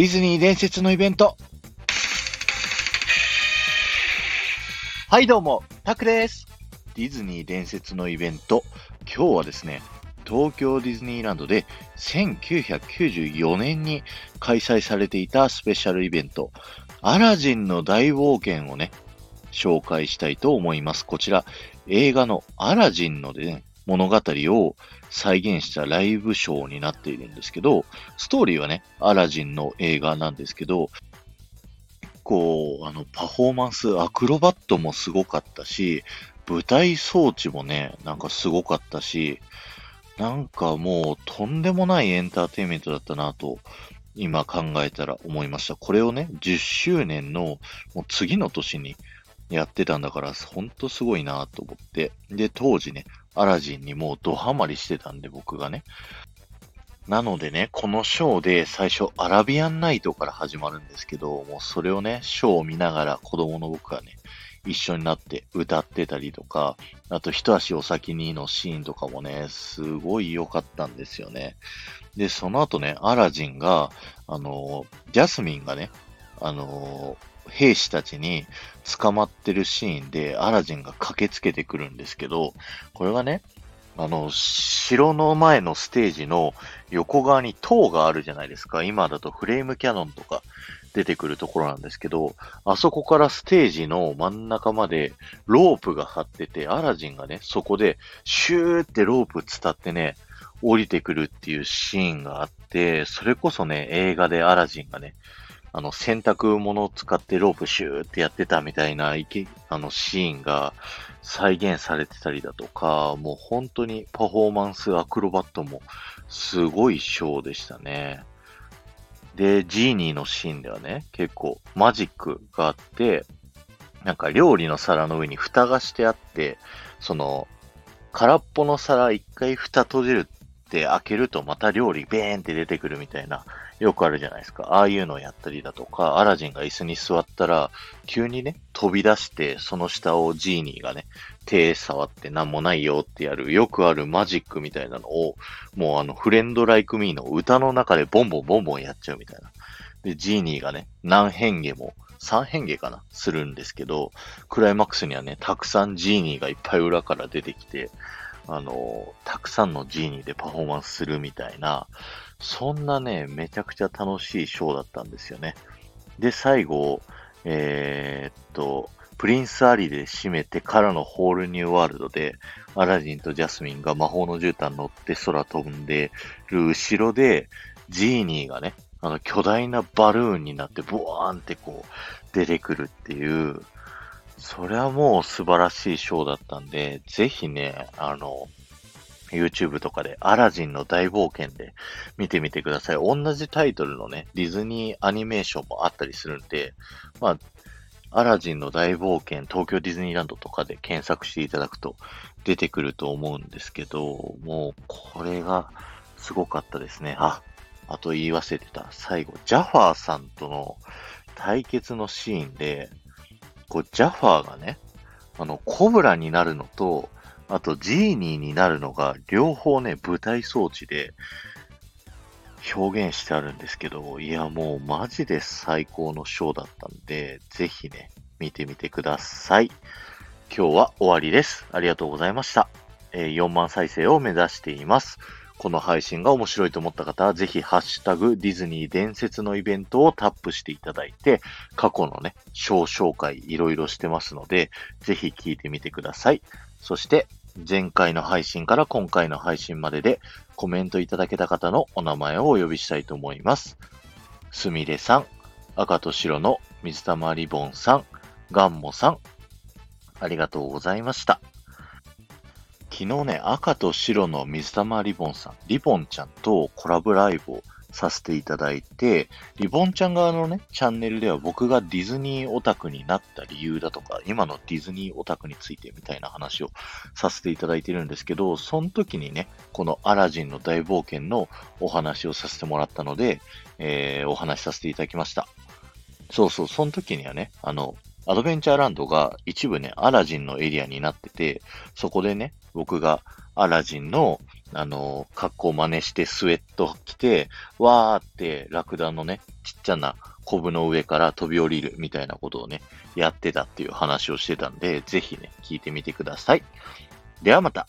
ディズニー伝説のイベント。はい、どうも、タクです。ディズニー伝説のイベント。今日はですね、東京ディズニーランドで1994年に開催されていたスペシャルイベント、アラジンの大冒険をね、紹介したいと思います。こちら、映画のアラジンので、ね、物語を再現したライブショーになっているんですけど、ストーリーはね、アラジンの映画なんですけど、結構、あの、パフォーマンス、アクロバットもすごかったし、舞台装置もね、なんかすごかったし、なんかもうとんでもないエンターテインメントだったなと、今考えたら思いました。これをね、10周年のもう次の年にやってたんだから、ほんとすごいなと思って。で、当時ね、アラジンにもうドハマりしてたんで、僕がね。なのでね、このショーで最初アラビアンナイトから始まるんですけど、もうそれをね、ショーを見ながら子供の僕がね、一緒になって歌ってたりとか、あと一足お先にのシーンとかもね、すごい良かったんですよね。で、その後ね、アラジンが、あの、ジャスミンがね、あの、兵士たちに捕まってるシーンでアラジンが駆けつけてくるんですけど、これがね、あの、城の前のステージの横側に塔があるじゃないですか。今だとフレームキャノンとか出てくるところなんですけど、あそこからステージの真ん中までロープが張ってて、アラジンがね、そこでシューってロープ伝ってね、降りてくるっていうシーンがあって、それこそね、映画でアラジンがね、あの、洗濯物を使ってロープシューってやってたみたいな、あの、シーンが再現されてたりだとか、もう本当にパフォーマンス、アクロバットもすごいショーでしたね。で、ジーニーのシーンではね、結構マジックがあって、なんか料理の皿の上に蓋がしてあって、その、空っぽの皿一回蓋閉じるって開けるとまた料理ベーンって出てくるみたいな、よくあるじゃないですか。ああいうのをやったりだとか、アラジンが椅子に座ったら、急にね、飛び出して、その下をジーニーがね、手触ってなんもないよってやる、よくあるマジックみたいなのを、もうあの、フレンドライクミーの歌の中でボンボンボンボンやっちゃうみたいな。で、ジーニーがね、何変化も、3変化かなするんですけど、クライマックスにはね、たくさんジーニーがいっぱい裏から出てきて、あの、たくさんのジーニーでパフォーマンスするみたいな、そんなね、めちゃくちゃ楽しいショーだったんですよね。で、最後、えー、っと、プリンスアリで締めてからのホールニューワールドで、アラジンとジャスミンが魔法の絨毯乗って空飛んでる後ろで、ジーニーがね、あの巨大なバルーンになってボワーンってこう出てくるっていう、それはもう素晴らしいショーだったんで、ぜひね、あの、YouTube とかでアラジンの大冒険で見てみてください。同じタイトルのね、ディズニーアニメーションもあったりするんで、まあ、アラジンの大冒険東京ディズニーランドとかで検索していただくと出てくると思うんですけど、もうこれがすごかったですね。あ、あと言い忘れてた。最後、ジャファーさんとの対決のシーンで、こう、ジャファーがね、あの、コブラになるのと、あと、ジーニーになるのが、両方ね、舞台装置で表現してあるんですけど、いや、もうマジで最高のショーだったんで、ぜひね、見てみてください。今日は終わりです。ありがとうございました。えー、4万再生を目指しています。この配信が面白いと思った方は、ぜひ、ハッシュタグ、ディズニー伝説のイベントをタップしていただいて、過去のね、小紹介いろいろしてますので、ぜひ聞いてみてください。そして、前回の配信から今回の配信まででコメントいただけた方のお名前をお呼びしたいと思います。すみれさん、赤と白の水玉リボンさん、ガンモさん、ありがとうございました。昨日ね、赤と白の水玉リボンさん、リボンちゃんとコラボライブをさせていただいて、リボンちゃん側のね、チャンネルでは僕がディズニーオタクになった理由だとか、今のディズニーオタクについてみたいな話をさせていただいてるんですけど、その時にね、このアラジンの大冒険のお話をさせてもらったので、えー、お話しさせていただきました。そうそう、その時にはね、あの、アドベンチャーランドが一部ね、アラジンのエリアになってて、そこでね、僕がアラジンのあの、格好真似してスウェット着て、わーってラクダのね、ちっちゃなコブの上から飛び降りるみたいなことをね、やってたっていう話をしてたんで、ぜひね、聞いてみてください。ではまた。